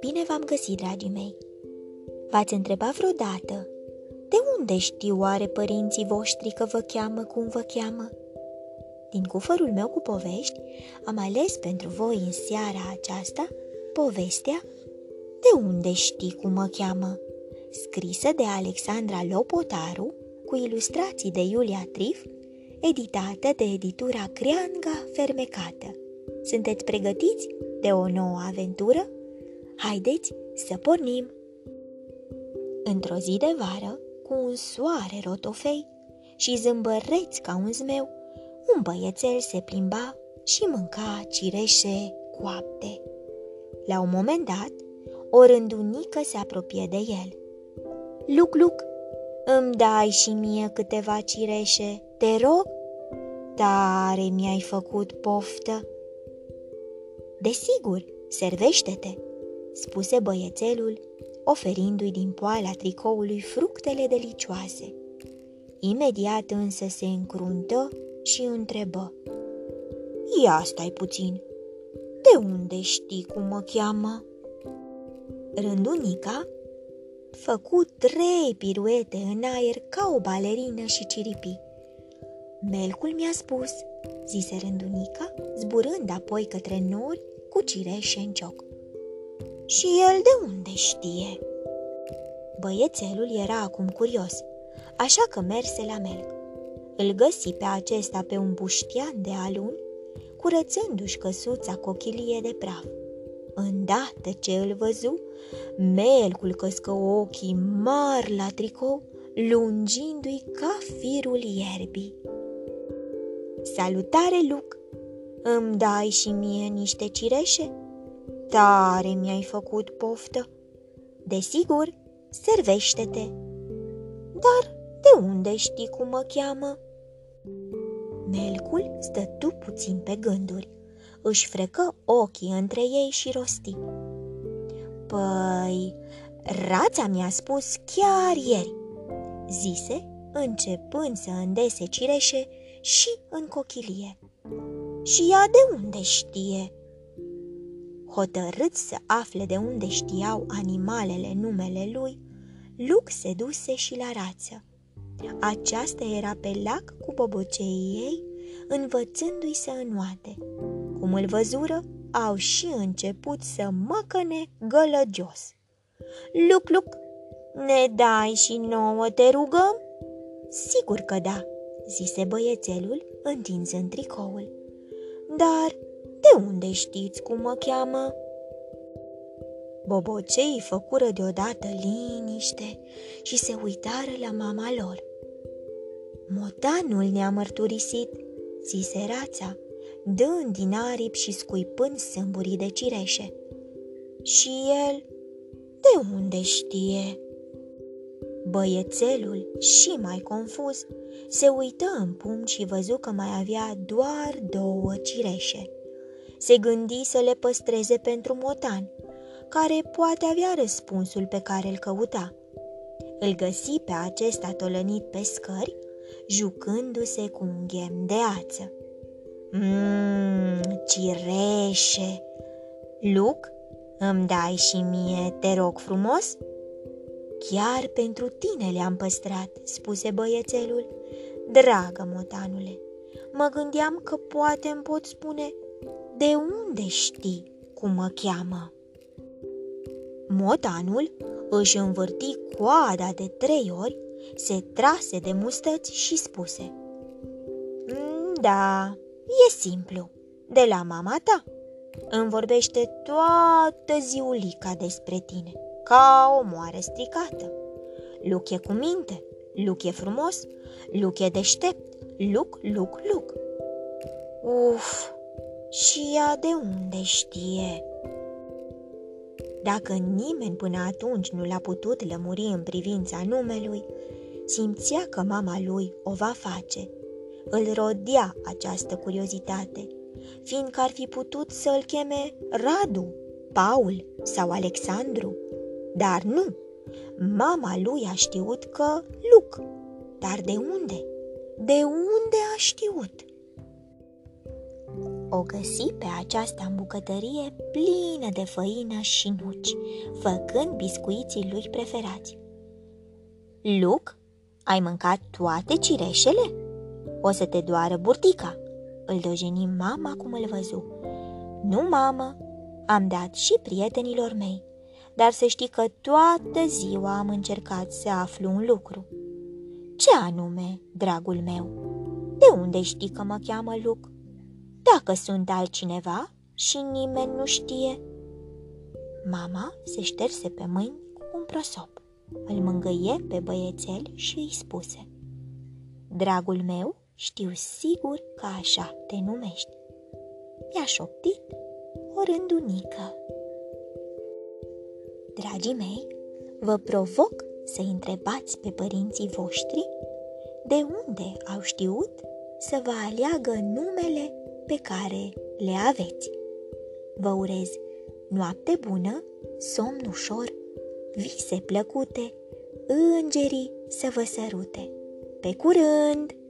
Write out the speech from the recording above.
Bine v-am găsit, dragii mei! V-ați întrebat vreodată de unde știu oare părinții voștri că vă cheamă cum vă cheamă? Din cufărul meu cu povești am ales pentru voi în seara aceasta povestea De unde știi cum mă cheamă? scrisă de Alexandra Lopotaru cu ilustrații de Iulia Trif, editată de editura Creanga Fermecată. Sunteți pregătiți de o nouă aventură? Haideți să pornim! Într-o zi de vară, cu un soare rotofei și zâmbăreți ca un zmeu, un băiețel se plimba și mânca cireșe coapte. La un moment dat, o rândunică se apropie de el. Luc, Luc, îmi dai și mie câteva cireșe, te rog? Tare mi-ai făcut poftă. Desigur, servește-te, spuse băiețelul, oferindu-i din poala tricoului fructele delicioase. Imediat însă se încruntă și întrebă. Ia stai puțin, de unde știi cum mă cheamă? Rândunica făcu trei piruete în aer ca o balerină și ciripi. Melcul mi-a spus, zise rândunica, zburând apoi către nori cu cireșe în cioc. Și el de unde știe? Băiețelul era acum curios, așa că merse la melc. Îl găsi pe acesta pe un buștian de alun, curățându-și căsuța cochilie de praf. Îndată ce îl văzu, melcul căscă ochii mari la tricou, lungindu-i ca firul ierbii. Salutare, Luc! Îmi dai și mie niște cireșe? Tare mi-ai făcut poftă. Desigur, servește-te. Dar de unde știi cum mă cheamă? Melcul stătu puțin pe gânduri își frecă ochii între ei și rosti. Păi, rața mi-a spus chiar ieri, zise, începând să îndese cireșe și în cochilie. Și ea de unde știe? Hotărât să afle de unde știau animalele numele lui, Luc se duse și la rață. Aceasta era pe lac cu boboceii ei, învățându-i să înoate. Cum îl văzură, au și început să măcăne gălăgios. Luc, Luc, ne dai și nouă, te rugăm? Sigur că da, zise băiețelul, întinzând tricoul. Dar de unde știți cum mă cheamă? Bobocei făcură deodată liniște și se uitară la mama lor. Motanul ne-a mărturisit, zise rața, dând din aripi și scuipând sâmburii de cireșe. Și el, de unde știe? Băiețelul, și mai confuz, se uită în pumn și văzu că mai avea doar două cireșe. Se gândi să le păstreze pentru motan, care poate avea răspunsul pe care îl căuta. Îl găsi pe acesta tolănit pe scări, jucându-se cu un ghem de ață. Mmm, cireșe! Luc, îmi dai și mie, te rog frumos? Chiar pentru tine le-am păstrat, spuse băiețelul. Dragă motanule, mă gândeam că poate îmi pot spune de unde știi cum mă cheamă. Motanul își învârti coada de trei ori, se trase de mustăți și spuse Da, E simplu. De la mama ta îmi vorbește toată ziulica despre tine, ca o moare stricată. Luc e cu minte, Luc e frumos, Luc e deștept, Luc, Luc, Luc. Uf, și ea de unde știe? Dacă nimeni până atunci nu l-a putut lămuri în privința numelui, simțea că mama lui o va face – îl rodea această curiozitate, fiindcă ar fi putut să îl cheme Radu, Paul sau Alexandru. Dar nu, mama lui a știut că Luc. Dar de unde? De unde a știut? O găsi pe aceasta în bucătărie plină de făină și nuci, făcând biscuiții lui preferați. Luc, ai mâncat toate cireșele? O să te doară burtica, îl dojeni mama cum îl văzu. Nu, mamă, am dat și prietenilor mei, dar să știi că toată ziua am încercat să aflu un lucru. Ce anume, dragul meu? De unde știi că mă cheamă Luc? Dacă sunt altcineva și nimeni nu știe. Mama se șterse pe mâini cu un prosop. Îl mângâie pe băiețel și îi spuse Dragul meu, știu sigur că așa te numești. Mi-a șoptit o rândunică. Dragii mei, vă provoc să întrebați pe părinții voștri de unde au știut să vă aleagă numele pe care le aveți. Vă urez noapte bună, somn ușor, vise plăcute, îngerii să vă sărute. Pe curând!